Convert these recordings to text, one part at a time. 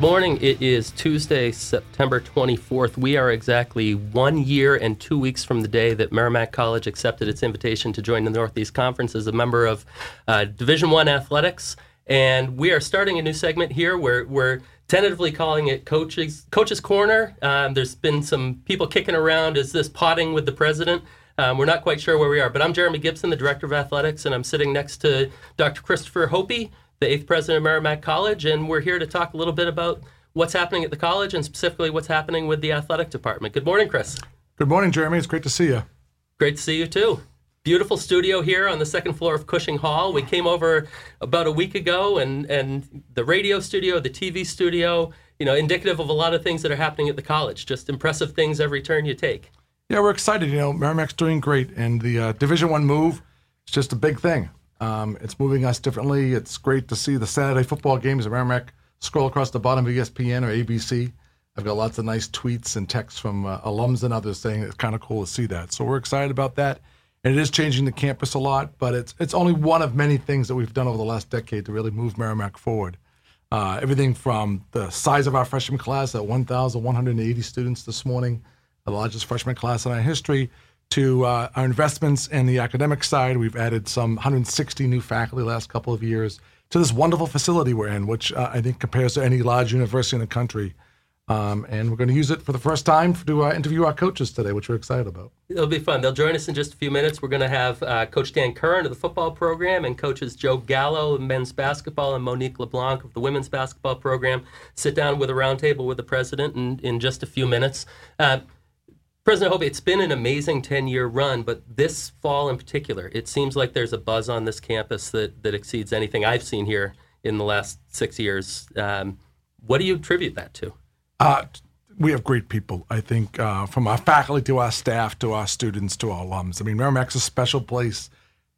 Good morning. It is Tuesday, September 24th. We are exactly one year and two weeks from the day that Merrimack College accepted its invitation to join the Northeast Conference as a member of uh, Division One athletics. And we are starting a new segment here where we're tentatively calling it Coach's, Coach's Corner. Um, there's been some people kicking around, is this potting with the president? Um, we're not quite sure where we are, but I'm Jeremy Gibson, the Director of Athletics, and I'm sitting next to Dr. Christopher Hopey, the eighth president of Merrimack College, and we're here to talk a little bit about what's happening at the college and specifically what's happening with the athletic department. Good morning, Chris. Good morning, Jeremy. It's great to see you. Great to see you too. Beautiful studio here on the second floor of Cushing Hall. We came over about a week ago, and and the radio studio, the TV studio, you know, indicative of a lot of things that are happening at the college. Just impressive things every turn you take. Yeah, we're excited. You know, Merrimack's doing great, and the uh, Division One move is just a big thing. Um, it's moving us differently. It's great to see the Saturday football games at Merrimack. Scroll across the bottom of ESPN or ABC. I've got lots of nice tweets and texts from uh, alums and others saying it's kind of cool to see that. So we're excited about that. And it is changing the campus a lot, but it's it's only one of many things that we've done over the last decade to really move Merrimack forward. Uh, everything from the size of our freshman class at 1,180 students this morning, the largest freshman class in our history, to uh, our investments in the academic side. We've added some 160 new faculty last couple of years to this wonderful facility we're in, which uh, I think compares to any large university in the country. Um, and we're going to use it for the first time to uh, interview our coaches today, which we're excited about. It'll be fun. They'll join us in just a few minutes. We're going to have uh, Coach Dan Curran of the football program and coaches Joe Gallo of men's basketball and Monique LeBlanc of the women's basketball program sit down with a roundtable with the president in, in just a few minutes. Uh, President Hopey, it's been an amazing 10 year run, but this fall in particular, it seems like there's a buzz on this campus that, that exceeds anything I've seen here in the last six years. Um, what do you attribute that to? Uh, we have great people, I think, uh, from our faculty to our staff to our students to our alums. I mean, Merrimack's a special place.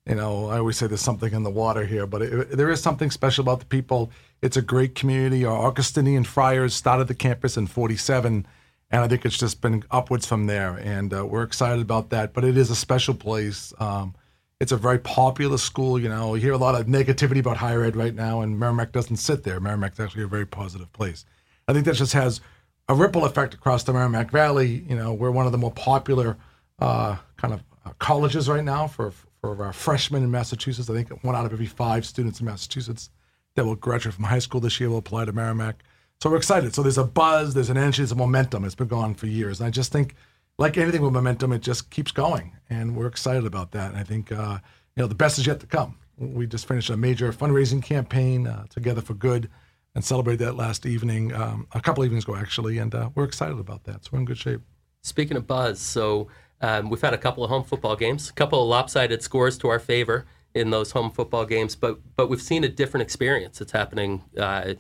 You know, I always say there's something in the water here, but it, there is something special about the people. It's a great community. Our Augustinian Friars started the campus in 47 and I think it's just been upwards from there. And uh, we're excited about that. But it is a special place. Um, it's a very popular school. You know, you hear a lot of negativity about higher ed right now, and Merrimack doesn't sit there. Merrimack's actually a very positive place. I think that just has a ripple effect across the Merrimack Valley. You know, we're one of the more popular uh, kind of uh, colleges right now for for our freshmen in Massachusetts. I think one out of every five students in Massachusetts that will graduate from high school this year will apply to Merrimack. So we're excited. So there's a buzz, there's an energy, there's a momentum. It's been going for years. And I just think, like anything with momentum, it just keeps going. And we're excited about that. And I think, uh, you know, the best is yet to come. We just finished a major fundraising campaign, uh, Together for Good, and celebrated that last evening, um, a couple evenings ago, actually. And uh, we're excited about that. So we're in good shape. Speaking of buzz, so um, we've had a couple of home football games, a couple of lopsided scores to our favor in those home football games, but but we've seen a different experience. It's happening uh,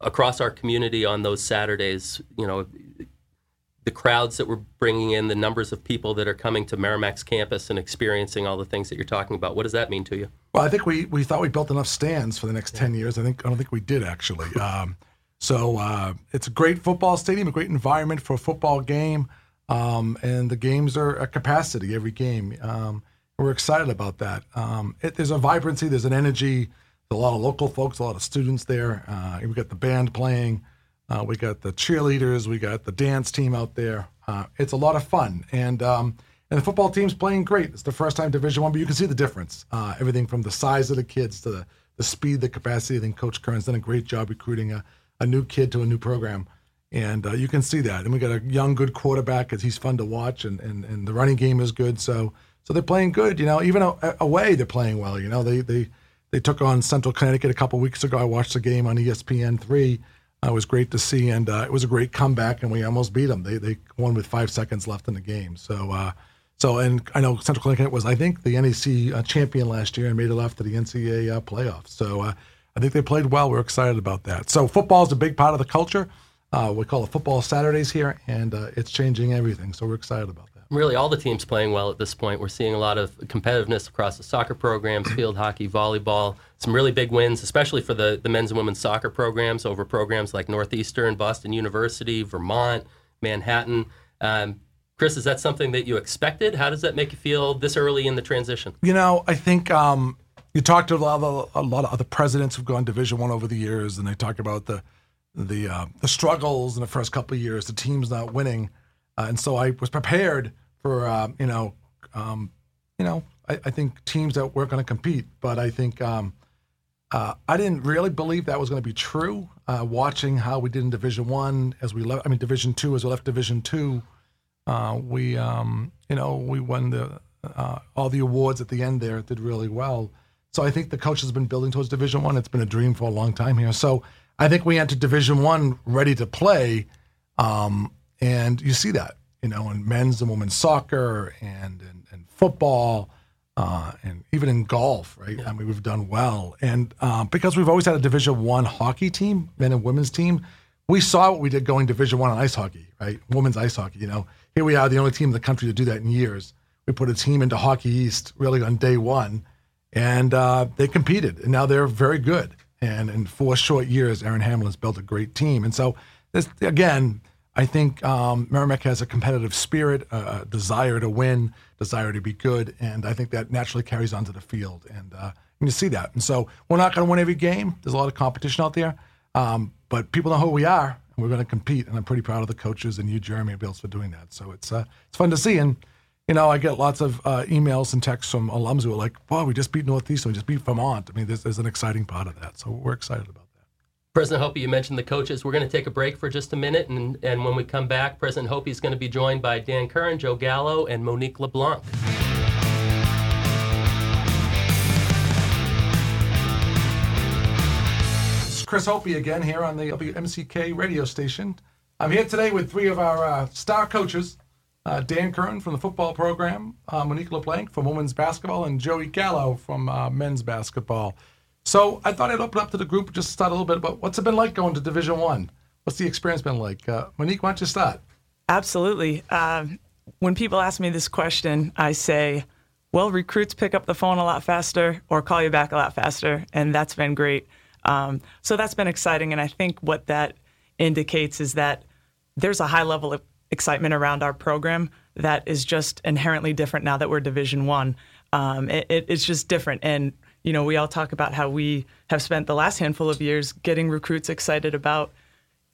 across our community on those Saturdays, you know, the crowds that we're bringing in, the numbers of people that are coming to Merrimack's campus and experiencing all the things that you're talking about. What does that mean to you? Well, I think we, we thought we built enough stands for the next yeah. 10 years. I think I don't think we did actually. Um, so uh, it's a great football stadium, a great environment for a football game, um, and the games are at capacity every game. Um, we're excited about that. Um, it, there's a vibrancy, there's an energy a lot of local folks, a lot of students there. Uh, we got the band playing. Uh, we got the cheerleaders. We got the dance team out there. Uh, it's a lot of fun, and um, and the football team's playing great. It's the first time Division One, but you can see the difference. Uh, everything from the size of the kids to the, the speed, the capacity. I think Coach Curran's done a great job recruiting a, a new kid to a new program, and uh, you can see that. And we got a young, good quarterback because he's fun to watch, and, and and the running game is good. So so they're playing good. You know, even away they're playing well. You know, they they they took on Central Connecticut a couple weeks ago. I watched the game on ESPN three. Uh, it was great to see, and uh, it was a great comeback, and we almost beat them. They they won with five seconds left in the game. So uh, so and I know Central Connecticut was I think the NEC uh, champion last year and made it off to the NCAA uh, playoffs. So uh, I think they played well. We're excited about that. So football is a big part of the culture. we call it Football Saturdays here, and it's changing everything. So we're excited about that really all the teams playing well at this point. We're seeing a lot of competitiveness across the soccer programs, field hockey, volleyball, some really big wins, especially for the, the men's and women's soccer programs over programs like Northeastern, Boston University, Vermont, Manhattan. Um, Chris, is that something that you expected? How does that make you feel this early in the transition? You know, I think um, you talked to a lot, of, a lot of other presidents who've gone Division One over the years, and they talk about the the uh, the struggles in the first couple of years, the teams not winning, uh, and so I was prepared for uh, you know, um, you know, I, I, think teams that were going to compete, but I think um, uh, I didn't really believe that was going to be true. Uh, watching how we did in Division One as we left, I mean Division Two as we left Division Two, uh, we um, you know we won the all the awards at the end there, did really well. So I think the coach has been building towards Division One. It's been a dream for a long time here. So I think we entered Division One ready to play, um, and you see that you know in men's and women's soccer and and, and football. Uh, and even in golf, right? Yeah. I mean, we've done well, and um, because we've always had a Division One hockey team, men and women's team, we saw what we did going Division One on ice hockey, right? Women's ice hockey. You know, here we are, the only team in the country to do that in years. We put a team into Hockey East really on day one, and uh, they competed, and now they're very good. And in four short years, Erin Hamlin's built a great team. And so, this, again, I think um, Merrimack has a competitive spirit, a, desire to win, desire to be good, and I think that naturally carries onto the field. And, uh, you see that. And so, we're not going to win every game. There's a lot of competition out there, um, but people know who we are, and we're going to compete. And I'm pretty proud of the coaches and you, Jeremy Bills, for doing that. So it's uh, it's fun to see. And you know, I get lots of uh, emails and texts from alums who are like, "Wow, we just beat Northeastern, we just beat Vermont." I mean, there's, there's an exciting part of that, so we're excited about that. President Hopey, you mentioned the coaches. We're going to take a break for just a minute, and, and when we come back, President Hopey is going to be joined by Dan Curran, Joe Gallo, and Monique LeBlanc. Is Chris Hopey again here on the WMCK radio station. I'm here today with three of our uh, star coaches uh, Dan Curran from the football program, uh, Monique LeBlanc from women's basketball, and Joey Gallo from uh, men's basketball. So I thought I'd open up to the group just start a little bit about what's it been like going to Division One. What's the experience been like? Uh, Monique, why don't you start? Absolutely. Um, when people ask me this question, I say, well, recruits pick up the phone a lot faster or call you back a lot faster, and that's been great. Um, so that's been exciting, and I think what that indicates is that there's a high level of excitement around our program that is just inherently different now that we're Division One. Um, it, it's just different, and you know we all talk about how we have spent the last handful of years getting recruits excited about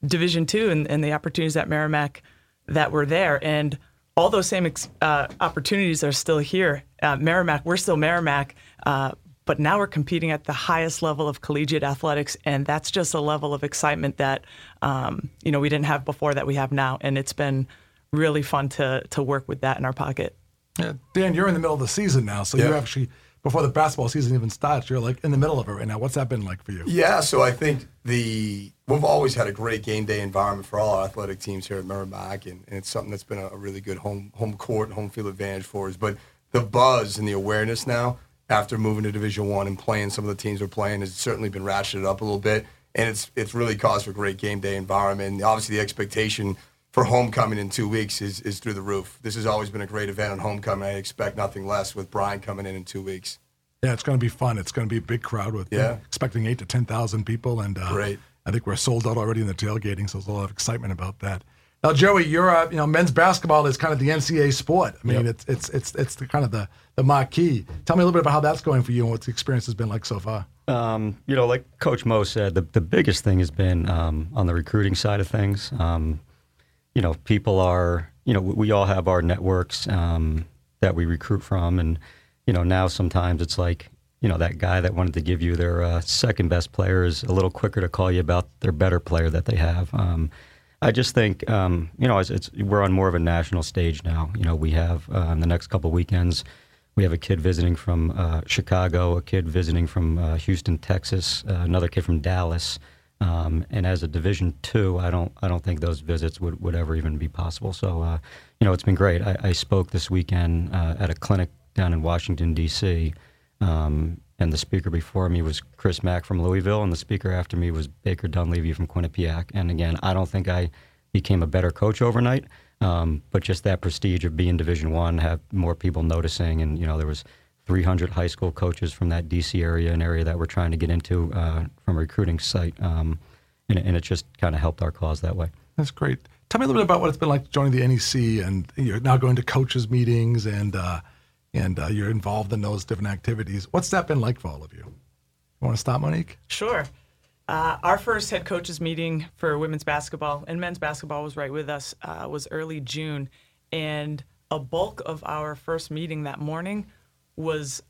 Division Two and, and the opportunities at Merrimack that were there, and all those same ex- uh, opportunities are still here. Uh, Merrimack, we're still Merrimack, uh, but now we're competing at the highest level of collegiate athletics, and that's just a level of excitement that um, you know we didn't have before that we have now, and it's been really fun to to work with that in our pocket. Yeah, Dan, you're in the middle of the season now, so yeah. you're actually before the basketball season even starts. You're like in the middle of it right now. What's that been like for you? Yeah, so I think the we've always had a great game day environment for all our athletic teams here at Merrimack, and, and it's something that's been a, really good home home court, home field advantage for us. But the buzz and the awareness now after moving to Division One and playing some of the teams we're playing has certainly been ratcheted up a little bit, and it's it's really caused for a great game day environment. And obviously, the expectation for homecoming in two weeks is is through the roof. This has always been a great event on homecoming. I expect nothing less with Bryant coming in in two weeks. Yeah, it's going to be fun. It's going to be a big crowd with yeah. You expecting eight to ten thousand people, and uh, great. I think we're sold out already in the tailgating, so there's a lot of excitement about that. Now, Joey, you're uh, you know men's basketball is kind of the NCAA sport. I mean, yep. it's it's it's it's the kind of the the marquee. Tell me a little bit about how that's going for you and what the experience has been like so far. Um, you know, like Coach Mo said, the the biggest thing has been um, on the recruiting side of things. Um, you know, people are you know we all have our networks um, that we recruit from, and you know now sometimes it's like you know that guy that wanted to give you their uh, second best player is a little quicker to call you about their better player that they have. Um, I just think um, you know it's, it's, we're on more of a national stage now. You know, we have uh, in the next couple weekends, we have a kid visiting from uh, Chicago, a kid visiting from uh, Houston, Texas, uh, another kid from Dallas. Um, and as a Division two, I don't I don't think those visits would, would ever even be possible. So uh, you know, it's been great. I, I spoke this weekend uh, at a clinic down in Washington D.C. Um, and the speaker before me was Chris Mack from Louisville, and the speaker after me was Baker Dunleavy from Quinnipiac. And again, I don't think I became a better coach overnight, um, but just that prestige of being Division One, have more people noticing, and you know there was 300 high school coaches from that DC area, an area that we're trying to get into uh, recruiting site, um, and, and, it just kind of helped our cause that way. That's great. Tell me a little bit about what it's been like joining the NEC, and you're now going to coaches meetings and. Uh, and uh, you're involved in those different activities. What's that been like for all of you? You want to stop, Monique? Sure. Uh, our first head coaches meeting for women's basketball and men's basketball was right with us uh, was early June, and a bulk of our first meeting that morning was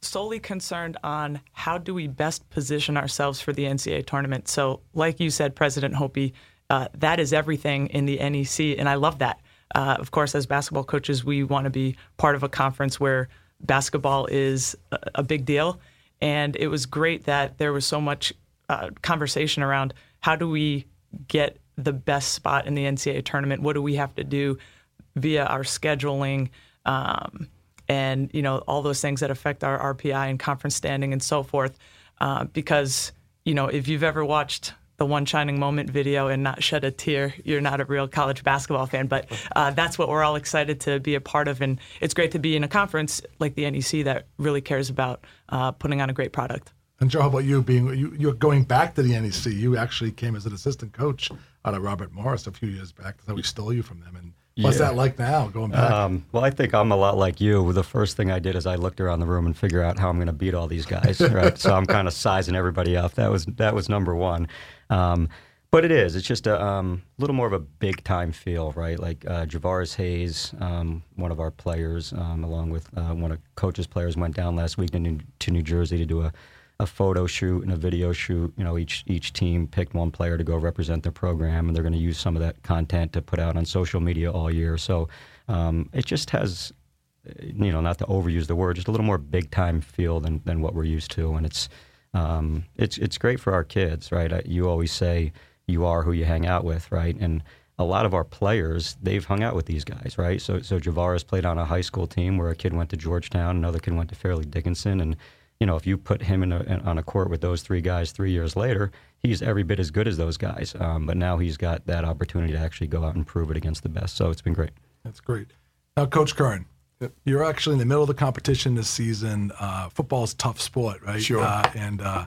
solely concerned on how do we best position ourselves for the NCAA tournament. So, like you said, President Hopey, uh, that is everything in the NEC, and I love that. Uh, of course, as basketball coaches, we want to be part of a conference where basketball is a, big deal. And it was great that there was so much uh, conversation around how do we get the best spot in the NCAA tournament? What do we have to do via our scheduling? Um, and you know all those things that affect our RPI and conference standing and so forth. Uh, because you know if you've ever watched the one shining moment video and not shed a tear, you're not a real college basketball fan. But uh, that's what we're all excited to be a part of, and it's great to be in a conference like the NEC that really cares about uh, putting on a great product. And Joe, how about you? Being you, you're going back to the NEC. You actually came as an assistant coach out of Robert Morris a few years back. So we stole you from them. And what's Yeah. that like now, going back? Um, well, I think I'm a lot like you. The first thing I did is I looked around the room and figure out how I'm going to beat all these guys. Right, so I'm kind of sizing everybody up. That was that was number one. Um, but it is. It's just a um, little more of a big time feel, right? Like uh, Juvaris Hayes, um, one of our players, um, along with uh, one of coach's players, went down last week to New, to New Jersey to do a, a photo shoot and a video shoot. You know, each each team picked one player to go represent their program, and they're going to use some of that content to put out on social media all year. So um, it just has, uh, you know, not to overuse the word, just a little more big time feel than than what we're used to, and it's um, it's it's great for our kids, right? You always say you are who you hang out with, right? And a lot of our players, they've hung out with these guys, right? So so Juvaris played on a high school team where a kid went to Georgetown, another kid went to Fairleigh Dickinson, and you know if you put him in, a, in on a court with those three guys three years later, he's every bit as good as those guys. Um, but now he's got that opportunity to actually go out and prove it against the best. So it's been great. That's great. Now, Coach Curran, you're actually in the middle of the competition this season. Uh, football is a tough sport, right? Sure. Uh, and uh,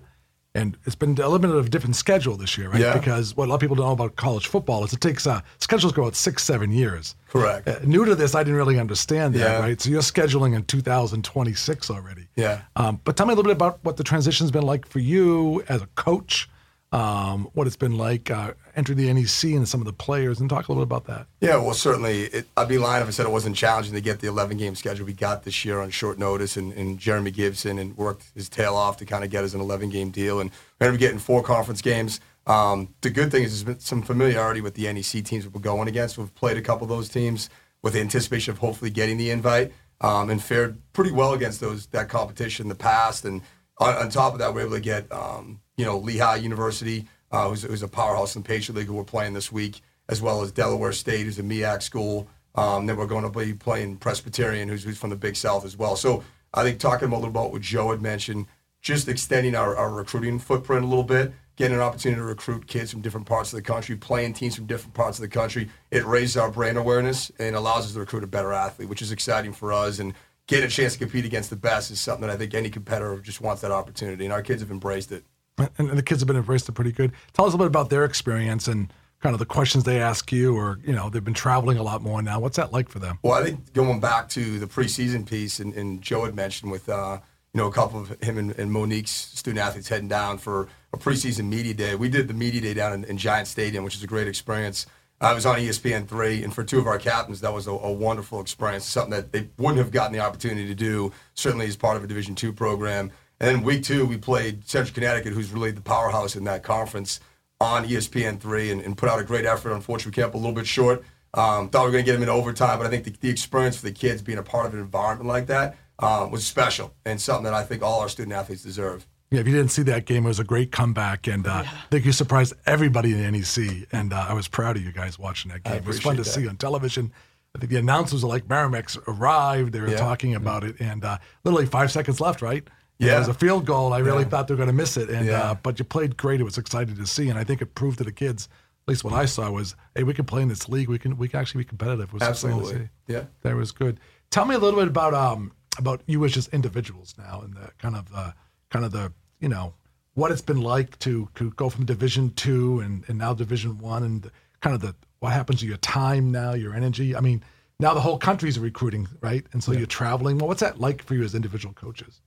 and it's been a little bit of a different schedule this year, right? Yeah. Because what a lot of people don't know about college football is it takes uh, schedules go out six, seven years. Correct. Uh, new to this, I didn't really understand that, Yeah. right? So you're scheduling in 2026 already. Yeah. Um, but tell me a little bit about what the transition's been like for you as a coach, um, what it's been like uh, entering the NEC and some of the players, and talk a little bit about that. Yeah, well, certainly. It, I'd be lying if I said it wasn't challenging to get the 11 game schedule we got this year on short notice. And, and Jeremy Gibson and worked his tail off to kind of get us an 11 game deal. And going to be getting four conference games. Um, the good thing is there's been some familiarity with the NEC teams we're going against. We've played a couple of those teams with anticipation of hopefully getting the invite um, and fared pretty well against those that competition in the past. And on, on top of that, we're able to get um, you know Lehigh University, uh, who's, who's a powerhouse in the Patriot League, who we're playing this week, as well as Delaware State, who's a MEAC school. Um, then we're going to be playing Presbyterian, who's, who's from the Big South as well. So I think talking a little about what Joe had mentioned, just extending our, our recruiting footprint a little bit, getting an opportunity to recruit kids from different parts of the country, playing teams from different parts of the country. It raises our brand awareness and allows us to recruit a better athlete, which is exciting for us. And getting a chance to compete against the best is something that I think any competitor just wants that opportunity. And our kids have embraced it. And, the kids have been embraced it pretty good. Tell us a little bit about their experience and kind of the questions they ask you, or you know, they've been traveling a lot more now. What's that like for them? Well, I think going back to the preseason piece, and, and Joe had mentioned with uh, you know a couple of him and, and Monique's student athletes heading down for a preseason media day. We did the media day down in, in Giant Stadium, which is a great experience. I was on ESPN three, and for two of our captains, that was a, a wonderful experience. Something that they wouldn't have gotten the opportunity to do, certainly as part of a Division two program. And then week two, we played Central Connecticut, who's really the powerhouse in that conference, on E ESPN three, and, and put out a great effort. Unfortunately, we came up a little bit short. Um, thought we were going to get them in overtime, but I think the, the experience for the kids being a part of an environment like that um, was special and something that I think all our student athletes deserve. Yeah, if you didn't see that game, it was a great comeback, and uh, I think you surprised everybody in the NEC. And uh, I was proud of you guys watching that game. It was fun to appreciate see on television. I think the announcers were like, Merrimack's arrived. They were Yeah. talking about it, and uh, literally five seconds left, right? Yeah. It was a field goal. I really thought they were going to miss it, and Yeah. uh, but you played great. It was exciting to see, and I think it proved to the kids. At least what I saw was, hey, we can play in this league. We can we can actually be competitive. It was exciting to Absolutely. see. Yeah. That was good. Tell me a little bit about um about you as just individuals now and the kind of uh kind of the you know what it's been like to, to go from Division two and, and now Division one and kind of the what happens to your time now, your energy. I mean, now the whole country's recruiting, right? And so you're traveling. Well, what's that like for you as individual coaches?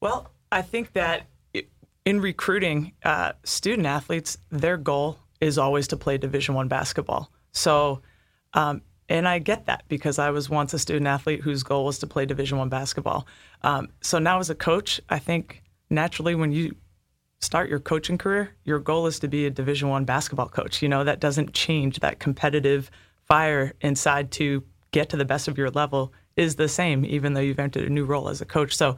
Well, I think that in recruiting uh, student athletes, their goal is always to play Division One basketball. So, um, and I get that because I was once a student athlete whose goal was to play Division One basketball. Um, so now as a coach, I think naturally when you start your coaching career, your goal is to be a Division One basketball coach. You know that doesn't change. That competitive fire inside to get to the best of your level is the same, even though you've entered a new role as a coach. So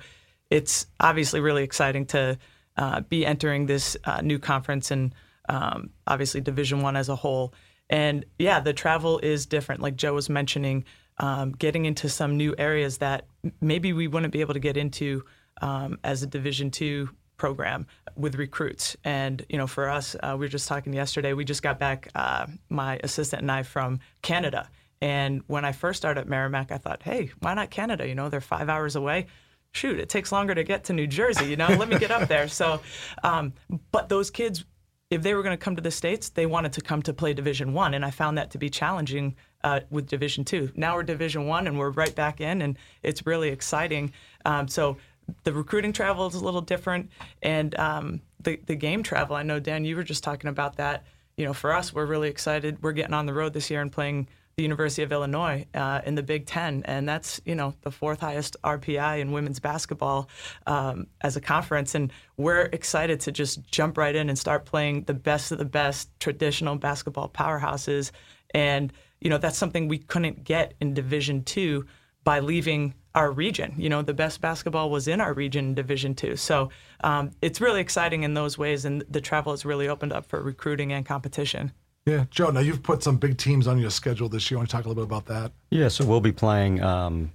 it's obviously really exciting to uh, be entering this uh, new conference and um, obviously Division One as a whole. And yeah, the travel is different. Like Joe was mentioning, um, getting into some new areas that maybe we wouldn't be able to get into um, as a Division Two program with recruits. And you know, for us, uh, we were just talking yesterday. We just got back, uh, my assistant and I, from Canada. And when I first started at Merrimack, I thought, hey, why not Canada? You know, they're five hours away. Shoot, it takes longer to get to New Jersey. You know, let me get up there. So, um, but those kids if they were going to come to the states, they wanted to come to play Division One, and I found that to be challenging uh, with Division Two. Now we're Division One, and we're right back in, and it's really exciting. Um, so the recruiting travel is a little different, and um, the the game travel. I know Dan, you were just talking about that. You know, for us, we're really excited. We're getting on the road this year and playing the University of Illinois uh, in the Big Ten, and that's you know the fourth highest RPI in women's basketball um, as a conference, and we're excited to just jump right in and start playing the best of the best traditional basketball powerhouses, and you know that's something we couldn't get in Division two by leaving our region. You know, the best basketball was in our region in Division two, so um, it's really exciting in those ways, and the travel has really opened up for recruiting and competition. Yeah, Joe. Now you've put some big teams on your schedule this year. Want to talk a little bit about that? Yeah, so we'll be playing um,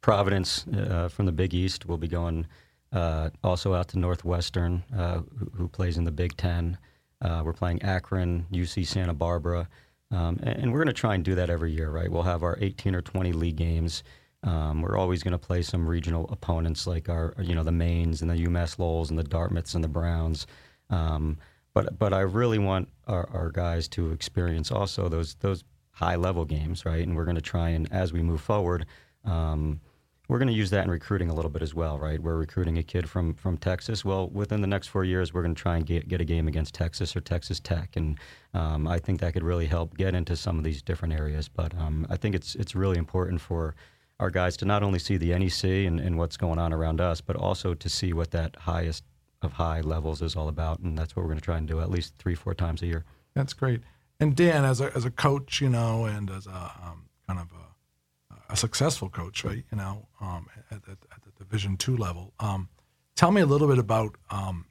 Providence uh, from the Big East. We'll be going uh, also out to Northwestern, uh, who, who, plays in the Big Ten. Uh, we're playing Akron, UC Santa Barbara, um, and, and, we're going to try and do that every year, right? We'll have our 18 or 20 league games. Um, we're always going to play some regional opponents like our, you know, the Maines and the UMass Lowells and the Dartmouths and the Browns. Um, but but I really want our, our guys to experience also those those high level games, right? And we're going to try and as we move forward, um, we're going to use that in recruiting a little bit as well, right? We're recruiting a kid from from Texas. Well, within the next four years, we're going to try and get get a game against Texas or Texas Tech, and um, I think that could really help get into some of these different areas. But um, I think it's it's really important for our guys to not only see the NEC and, and what's going on around us, but also to see what that highest of high levels is all about, and that's what we're going to try and do at least three, four times a year. That's great. And Dan, as a as a coach, you know, and as a um, kind of a, a, successful coach, right? You know, um, at, at, at, the Division two level, um, tell me a little bit about um,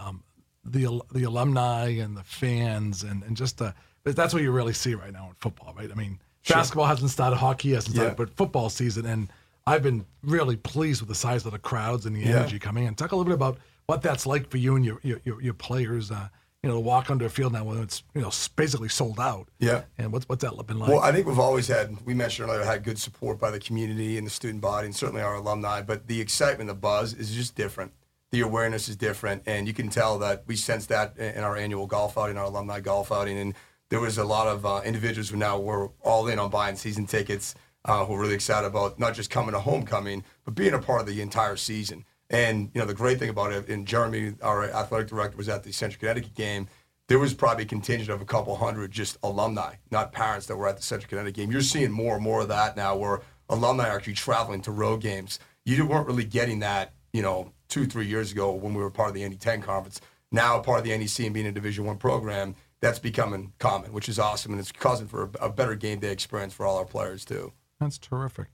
um, the the alumni and the fans, and and just the, that's what you really see right now in football, right? I mean, sure. basketball hasn't started, hockey hasn't started, yeah. but football season and I've been really pleased with the size of the crowds and the yeah. energy coming in. Talk a little bit about what that's like for you and your your, your players. Uh, you know, to walk onto a field now when it's you know basically sold out. Yeah. And what's what's that been like? Well, I think we've always had. We mentioned earlier had good support by the community and the student body, and certainly our alumni. But the excitement, the buzz is just different. The awareness is different, and you can tell that we sense that in our annual golf outing, our alumni golf outing, and there was a lot of uh, individuals who now were all in on buying season tickets uh, who are really excited about not just coming to homecoming, but being a part of the entire season. And you know, the great thing about it, and Jeremy, our athletic director, was at the Central Connecticut game. There was probably a contingent of a couple hundred just alumni, not parents that were at the Central Connecticut game. You're seeing more and more of that now, where alumni are actually traveling to road games. You weren't really getting that, you know, two, three years ago when we were part of the NE10 conference. Now, part of the NEC and being a Division One program, that's becoming common, which is awesome, and it's causing for a, a better game day experience for all our players too. That's terrific.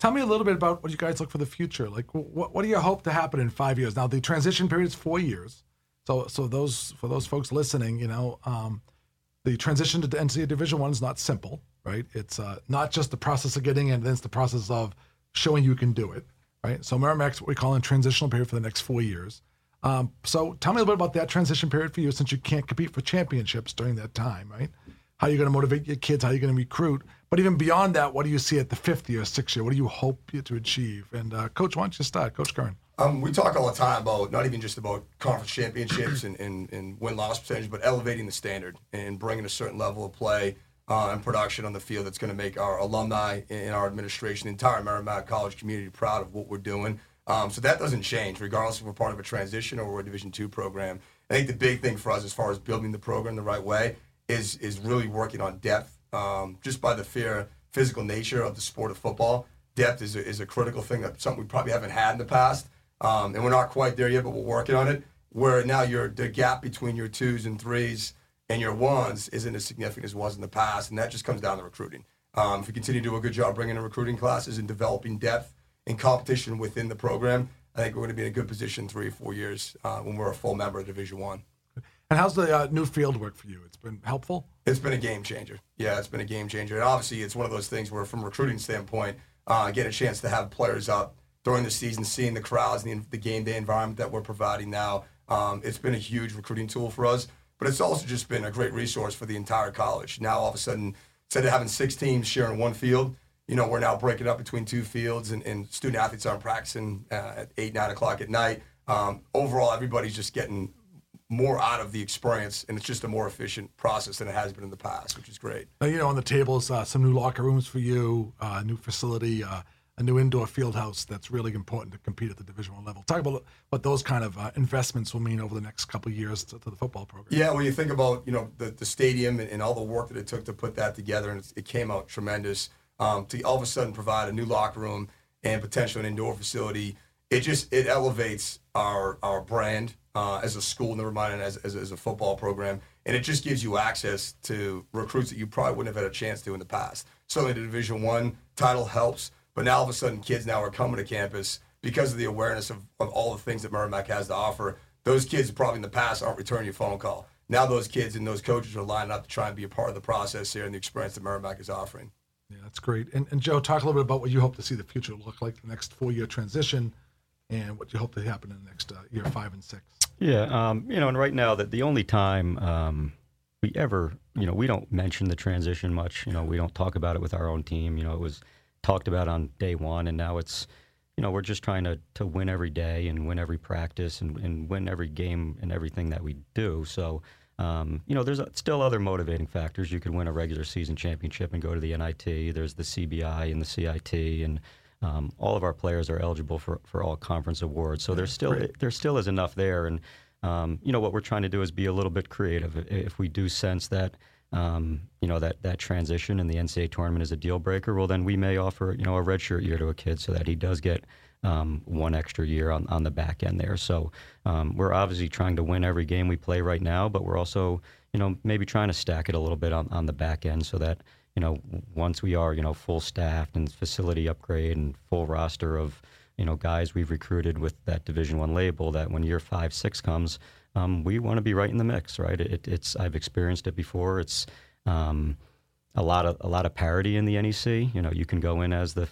Tell me a little bit about what you guys look for the future. Like, what, what do you hope to happen in five years? Now, the transition period is four years. So, so those for those folks listening, you know, um, the transition to NCAA Division One is not simple, right? It's uh, not just the process of getting in, then it's the process of showing you can do it, right? So, Merrimack's what we call a transitional period for the next four years. Um, so, tell me a little bit about that transition period for you, since you can't compete for championships during that time, right? How are you going to motivate your kids? How are you going to recruit? But even beyond that, what do you see at the fifth year, sixth year? What do you hope to achieve? And uh, Coach, why don't you start, Coach Curran? Um, we talk all the time about not even just about conference championships and, and, and win loss percentage, but elevating the standard and bringing a certain level of play uh, and production on the field that's going to make our alumni and our administration, the entire Merrimack College community proud of what we're doing. Um, so that doesn't change, regardless if we're part of a transition or we're a Division two program. I think the big thing for us, as far as building the program the right way, is is really working on depth. Um, just by the fair physical nature of the sport of football, depth is a, is a critical thing. That something we probably haven't had in the past, um, and we're not quite there yet, but we're working on it. Where now your the gap between your twos and threes and your ones isn't as significant as it was in the past, and that just comes down to recruiting. Um, if we continue to do a good job bringing in recruiting classes and developing depth and competition within the program, I think we're going to be in a good position three or four years uh, when we're a full member of Division One. And how's the uh, new field work for you? It's been helpful. It's been a game changer. Yeah, it's been a game changer. And obviously, it's one of those things where, from a recruiting standpoint, uh, get a chance to have players up during the season, seeing the crowds and the, the game day environment that we're providing now. Um, it's been a huge recruiting tool for us, but it's also just been a great resource for the entire college. Now, all of a sudden, instead of having six teams sharing one field, you know, we're now breaking up between two fields, and, and student athletes aren't practicing uh, at eight, nine o'clock at night. Um, overall, everybody's just getting more out of the experience, and it's just a more efficient process than it has been in the past, which is great. Uh, you know, on the tables, uh, some new locker rooms for you, uh, new facility, uh, a new indoor field house that's really important to compete at the Division One level. Talk about what those kind of uh, investments will mean over the next couple of years to, to, the football program. Yeah, when you think about you know the, the stadium and, and all the work that it took to put that together, and it came out tremendous. Um, to all of a sudden provide a new locker room and potential an indoor facility, it just it elevates our our brand uh, as a school, never mind as, as, as a football program, and it just gives you access to recruits that you probably wouldn't have had a chance to in the past. Certainly, the Division One title helps, but now all of a sudden, kids now are coming to campus because of the awareness of, of all the things that Merrimack has to offer. Those kids probably in the past aren't returning your phone call. Now those kids and those coaches are lining up to try and be a part of the process here and the experience that Merrimack is offering. Yeah, that's great. And, and Joe, talk a little bit about what you hope to see the future look like, the next four-year transition, and what you hope to happen in the next uh, year five and six. Yeah, um, you know, and right now that the only time um, we ever, you know, we don't mention the transition much. You know, we don't talk about it with our own team. You know, it was talked about on day one, and now it's, you know, we're just trying to to win every day and win every practice and, and win every game and everything that we do. So. Um, you know, there's still other motivating factors. You could win a regular season championship and go to the NIT. There's the CBI and the CIT, and um, all of our players are eligible for, for all conference awards. So there's still there still is enough there. And um, you know what we're trying to do is be a little bit creative. If we do sense that um, you know that that transition in the NCAA tournament is a deal breaker, well then we may offer you know a redshirt year to a kid so that he does get um, one extra year on, on the back end there. So um, we're obviously trying to win every game we play right now, but we're also, you know, maybe trying to stack it a little bit on, on the back end so that, you know, once we are, you know, full staffed and facility upgrade and full roster of, you know, guys we've recruited with that Division One label, that when year five, six comes, um, we want to be right in the mix, right? It, it's I've experienced it before. It's um, a lot of a lot of parity in the NEC. You know, you can go in as the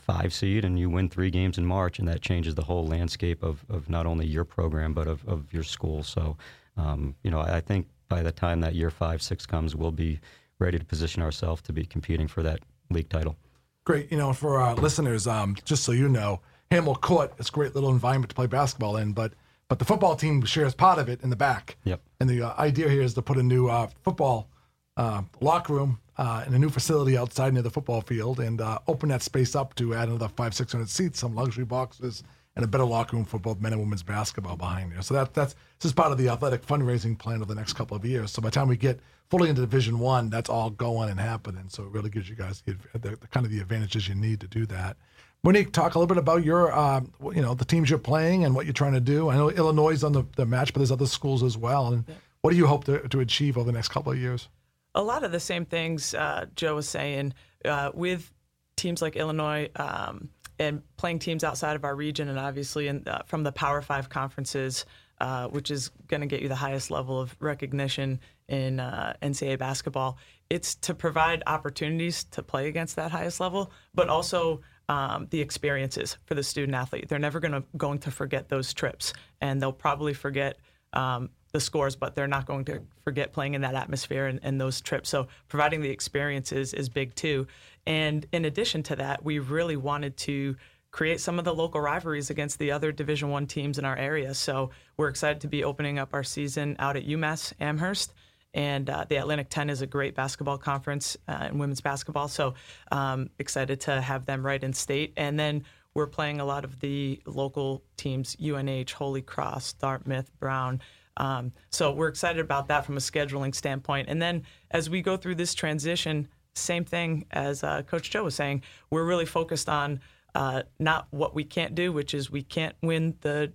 five seed and you win three games in March, and that changes the whole landscape of, of not only your program but of, of your school. So, um, you know, I think by the time that year five, six comes, we'll be ready to position ourselves to be competing for that league title. Great. You know, for our listeners, um, just so you know, Hammel Court is a great little environment to play basketball in, but but the football team shares part of it in the back. Yep. And the uh, idea here is to put a new uh, football uh, locker room uh, in a new facility outside near the football field and uh, open that space up to add another five, six hundred seats, some luxury boxes, and a better locker room for both men and women's basketball behind there. So that that's this is part of the athletic fundraising plan of the next couple of years. So by the time we get fully into Division One, that's all going and happening. So it really gives you guys the, the, the kind of the advantages you need to do that. Monique, talk a little bit about your, um, you know, the teams you're playing and what you're trying to do. I know Illinois is on the, the match, but there's other schools as well. And yeah. what do you hope to, to achieve over the next couple of years? a lot of the same things uh, Joe was saying uh, with teams like Illinois um, and playing teams outside of our region, and obviously in, uh, from the Power Five conferences, uh, which is going to get you the highest level of recognition in uh, NCAA basketball. It's to provide opportunities to play against that highest level, but also um, the experiences for the student athlete. They're never going to going to forget those trips, and they'll probably forget. Um, the scores, but they're not going to forget playing in that atmosphere and, and, those trips. So providing the experiences is big too. And in addition to that, we really wanted to create some of the local rivalries against the other Division One teams in our area. So we're excited to be opening up our season out at UMass Amherst. And uh, the Atlantic 10 is a great basketball conference uh, in women's basketball. So um, excited to have them right in state. And then we're playing a lot of the local teams: UNH, Holy Cross, Dartmouth, Brown. Um, so we're excited about that from a scheduling standpoint. And then as we go through this transition, same thing as uh, Coach Joe was saying, we're really focused on uh, not what we can't do, which is we can't win the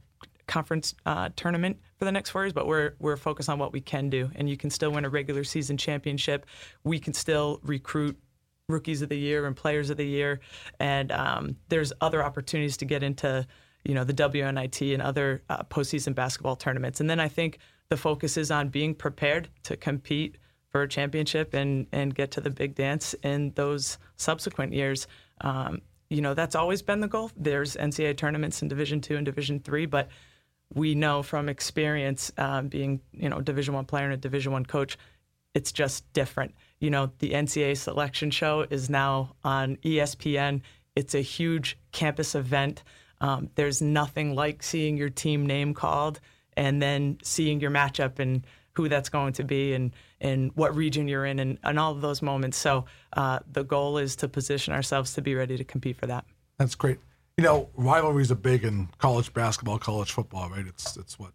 conference uh, tournament for the next four years, but we're we're focused on what we can do, and you can still win a regular season championship. We can still recruit rookies of the year and players of the year, and um, there's other opportunities to get into you know the WNIT and other uh, postseason basketball tournaments. And then I think the focus is on being prepared to compete for a championship and and get to the big dance in those subsequent years. Um, you know that's always been the goal. There's NCAA tournaments in Division two and Division three, but we know from experience, um, being you know Division one player and a Division one coach, it's just different. You know, the NCAA selection show is now on ESPN. It's a huge campus event. Um, there's nothing like seeing your team name called and then seeing your matchup and who that's going to be and and what region you're in and, and all of those moments. So uh, the goal is to position ourselves to be ready to compete for that. That's great. You know, rivalries are big in college basketball, college football, right? It's it's what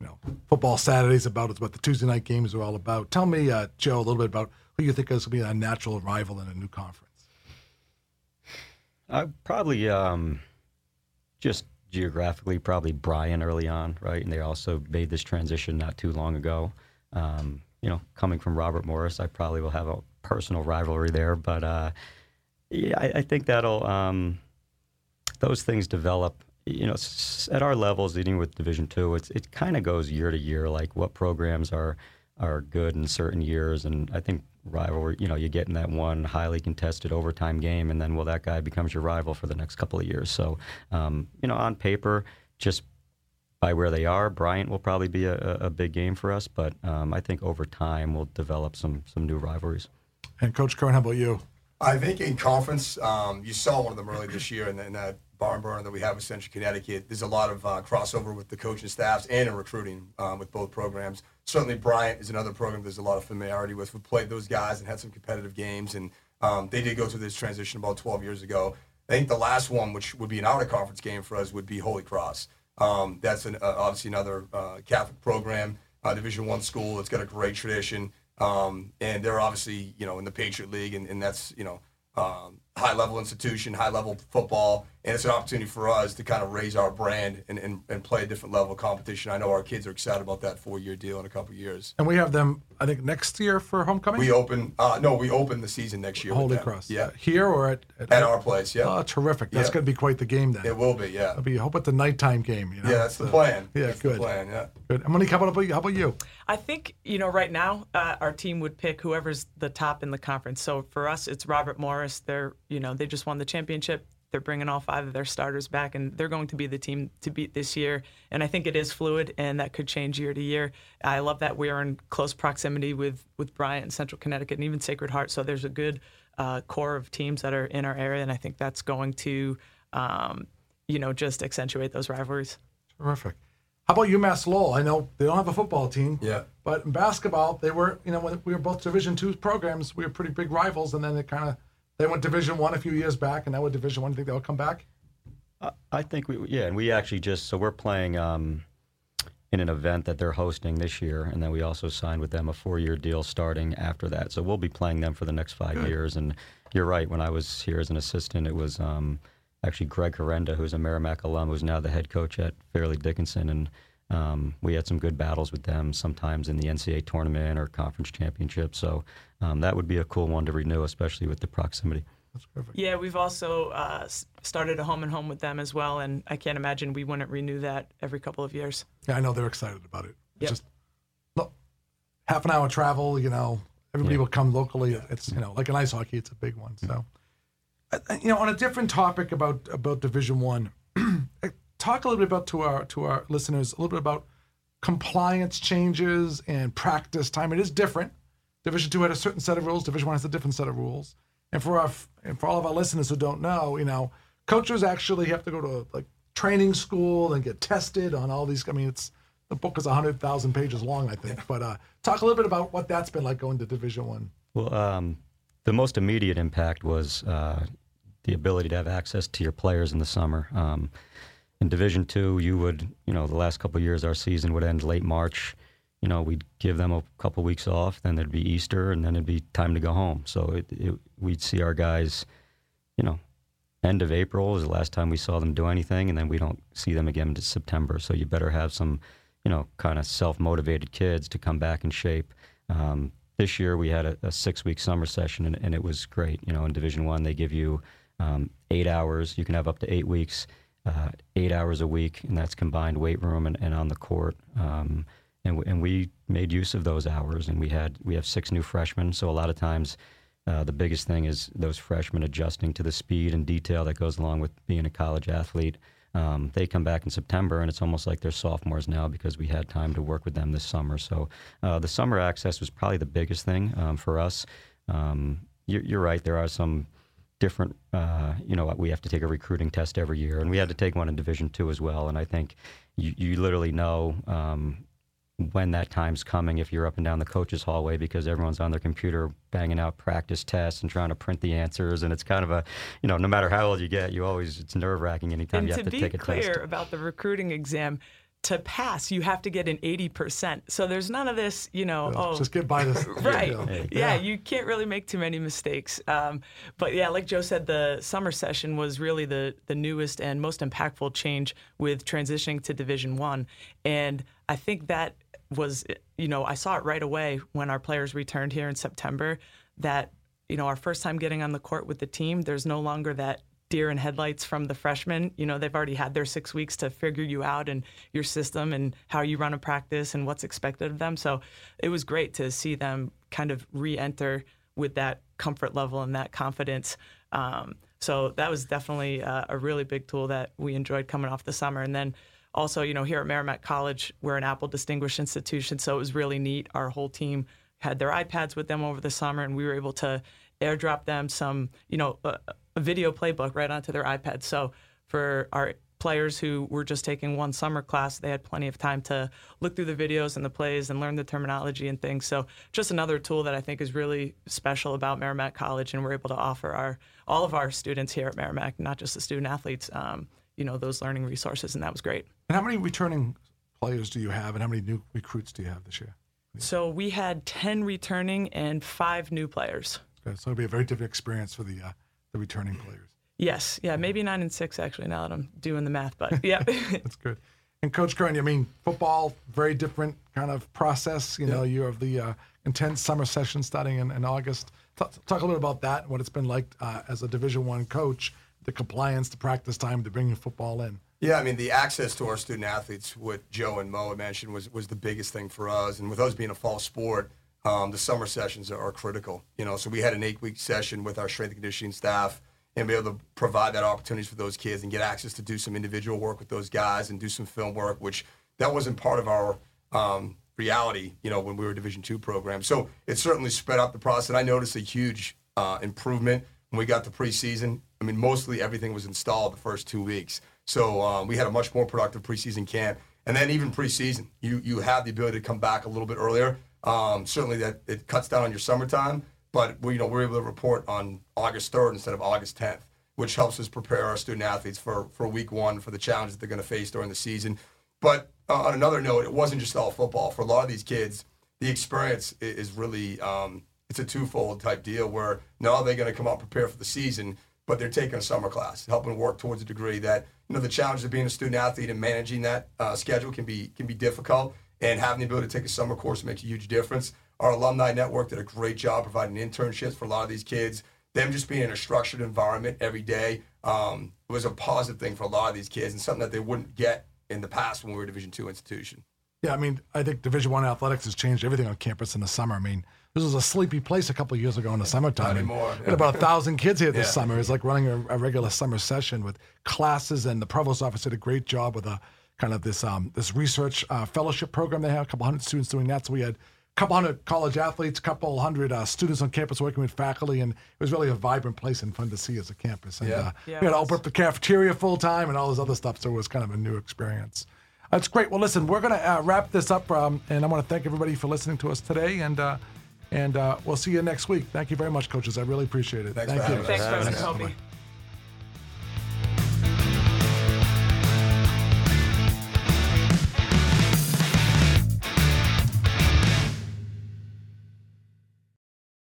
you know, football Saturdays about. It's what the Tuesday night games are all about. Tell me, uh, Joe, a little bit about who you think is going to be a natural rival in a new conference. I probably um, just geographically, probably Bryant early on, right? And they also made this transition not too long ago. Um, you know, coming from Robert Morris, I probably will have a personal rivalry there. But uh, yeah, I, I, think that'll um, those things develop. You know, at our levels, leading with Division Two, it's it kind of goes year to year. Like what programs are are good in certain years, and I think rivalry. You know, you get in that one highly contested overtime game, and then well, that guy becomes your rival for the next couple of years. So, um, you know, on paper, just by where they are, Bryant will probably be a, a big game for us. But um, I think over time we'll develop some some new rivalries. And Coach Curran, how about you? I think in conference, um, you saw one of them early this year, and in that barn burner that we have with Central Connecticut. There's a lot of uh, crossover with the coaching staffs and in recruiting um, with both programs. Certainly, Bryant is another program there's a lot of familiarity with. We played those guys and had some competitive games, and um, they did go through this transition about 12 years ago. I think the last one, which would be an out of conference game for us, would be Holy Cross. Um, that's an, uh, obviously another uh, Catholic program, uh, Division One school. It's got a great tradition, um, and they're obviously you know in the Patriot League, and, and that's you know um, high level institution, high level football, and it's an opportunity for us to kind of raise our brand and, and, and play a different level of competition. I know our kids are excited about that four year deal in a couple years. And we have them, I think, next year for homecoming. We open, uh, no, we open the season next year. Holy Cross, yeah, here or at at, at our place, yeah. Oh, terrific! That's yeah. going to be quite the game then. It will be, yeah. It'll be. I hope it's a nighttime game. You know? Yeah, that's the, the plan. Yeah, that's good. plan, yeah. Good. And Monique, how about you? How about you? I think you know right now uh, our team would pick whoever's the top in the conference. So for us, it's Robert Morris. They're you know they just won the championship they're bringing all five of their starters back, and they're going to be the team to beat this year. And I think it is fluid, and that could change year to year. I love that we are in close proximity with with Bryant and Central Connecticut, and even Sacred Heart. So there's a good uh, core of teams that are in our area, and I think that's going to, um, you know, just accentuate those rivalries. Terrific. How about UMass Lowell? I know they don't have a football team. Yeah. But in basketball, they were, you know, when we were both Division two programs, we were pretty big rivals, and then it kind of they went Division One a few years back, and now we're Division One. Do you think they'll come back? I think we yeah, and we actually just so we're playing um, in an event that they're hosting this year, and then we also signed with them a four-year deal starting after that. So we'll be playing them for the next five Good. years. And you're right. When I was here as an assistant, it was um, actually Greg Herenda, who's a Merrimack alum, who's now the head coach at Fairleigh Dickinson, and um, we had some good battles with them sometimes in the NCAA tournament or conference championship. So um, that would be a cool one to renew, especially with the proximity. That's perfect. Yeah, we've also uh, started a home and home with them as well, and I can't imagine we wouldn't renew that every couple of years. Yeah, I know they're excited about it. Yep. Just look, half an hour travel. You know, everybody yeah. will come locally. It's you know like an ice hockey. It's a big one. So, you know, on a different topic about about Division One talk a little bit about to our to our listeners a little bit about compliance changes and practice time. It is different. Division two had a certain set of rules. Division one has a different set of rules. And for our and for all of our listeners who don't know, you know, coaches actually have to go to like training school and get tested on all these. I mean, it's the book is hundred thousand pages long, I think. But uh, talk a little bit about what that's been like going to Division one. Well, um, the most immediate impact was uh, the ability to have access to your players in the summer. Um, in Division Two, you would, you know, the last couple years, our season would end late March. You know, we'd give them a couple weeks off, then there'd be Easter, and then it'd be time to go home. So it, it, we'd see our guys, you know, end of April is the last time we saw them do anything, and then we don't see them again until September. So you better have some, you know, kind of self motivated kids to come back in shape. Um, this year we had a, a six week summer session, and, and, it was great. You know, in Division One they give you um, eight hours. You can have up to eight weeks, uh, eight hours a week, and that's combined weight room and, and on the court. Um, and, and we made use of those hours, and we had we have six new freshmen, so a lot of times uh, the biggest thing is those freshmen adjusting to the speed and detail that goes along with being a college athlete. Um, they come back in September, and it's almost like they're sophomores now because we had time to work with them this summer. So uh, the summer access was probably the biggest thing um, for us. Um, you're, you're, right. There are some different. Uh, you know, we have to take a recruiting test every year, and we had to take one in Division Two as well. And I think you, you literally know um, when that time's coming if you're up and down the coaches hallway because everyone's on their computer banging out practice tests and trying to print the answers and it's kind of a you know no matter how old you get you always it's nerve wracking anytime and you have to, to take a. Clear test. about the recruiting exam to pass, you have to get an 80%. So there's none of this, you know, oh. Just get by this. right. Yeah. yeah. you can't really make too many mistakes. Um, but yeah, like Joe said, the summer session was really the, the newest and most impactful change with transitioning to Division One. And I think that was, you know, I saw it right away when our players returned here in September that, you know, our first time getting on the court with the team, there's no longer that deer in headlights from the freshmen. You know, they've already had their six weeks to figure you out and your system and how you run a practice and what's expected of them. So it was great to see them kind of re enter with that comfort level and that confidence. Um, so that was definitely uh, a really big tool that we enjoyed coming off the summer. And then also, you know, here at Merrimack College, we're an Apple Distinguished Institution, so it was really neat. Our whole team had their iPads with them over the summer, and we were able to airdrop them some, you know, a, a video playbook right onto their iPads. So for our players who were just taking one summer class, they had plenty of time to look through the videos and the plays and learn the terminology and things. So just another tool that I think is really special about Merrimack College, and we're able to offer our all of our students here at Merrimack, not just the student athletes. Um, you know those learning resources, and that was great. And how many returning players do you have, and how many new recruits do you have this year? So we had ten returning and five new players. Okay, so it'll be a very different experience for the uh, the returning players. Yes, yeah, maybe nine and six actually. Now that I'm doing the math, but yeah, that's good. And Coach Curran, I mean, football very different kind of process. You know, you have the uh, intense summer session starting in, in August. Talk, talk, a little bit about that, what it's been like uh, as a Division One coach the compliance, the practice time, to bringing football in. Yeah, I mean the access to our student athletes, what Joe and Mo mentioned, was was the biggest thing for us. And with us being a fall sport, um, the summer sessions are, are, critical. You know, so we had an eight week session with our strength and conditioning staff and be able to provide that opportunities for those kids and get access to do some individual work with those guys and do some film work, which that wasn't part of our um, reality. You know, when we were Division two program, so it certainly sped up the process. And I noticed a huge uh, improvement when we got to preseason I mean, mostly everything was installed the first two weeks. So um, we had a much more productive preseason camp. And then even preseason, you you have the ability to come back a little bit earlier. Um, certainly that it cuts down on your summertime, but we you know we're able to report on August 3rd instead of August 10th, which helps us prepare our student athletes for for week one for the challenges they're going to face during the season. But uh, on another note, it wasn't just all football. For a lot of these kids, the experience is really um, it's a twofold type deal where now they're going to come out prepared for the season, but they're taking a summer class, helping work towards a degree that you know the challenge of being a student athlete and managing that uh, schedule can be can be difficult. And having the ability to take a summer course makes a huge difference. Our alumni network did a great job providing internships for a lot of these kids. Them just being in a structured environment every day um, was a positive thing for a lot of these kids and something that they wouldn't get in the past when we were a Division two institution. Yeah, I mean, I think Division One athletics has changed everything on campus in the summer. I mean, this was a sleepy place a couple of years ago in the summertime. Not anymore. Yeah. had about a thousand kids here this yeah. summer. It's like running a, a, regular summer session with classes, and the provost office did a great job with a kind of this um, this research uh, fellowship program they have. A couple hundred students doing that. So we had a couple hundred college athletes, a couple hundred uh, students on campus working with faculty, and it was really a vibrant place and fun to see as a campus. And yeah. Uh, yeah, we had to open up the cafeteria full time and all this other stuff. So it was kind of a new experience. That's great. Well, listen, we're going to uh, wrap this up, um, and I want to thank everybody for listening to us today. And uh, and uh, we'll see you next week. Thank you very much, coaches. I really appreciate it. Thanks Thank for you. Thanks for having us,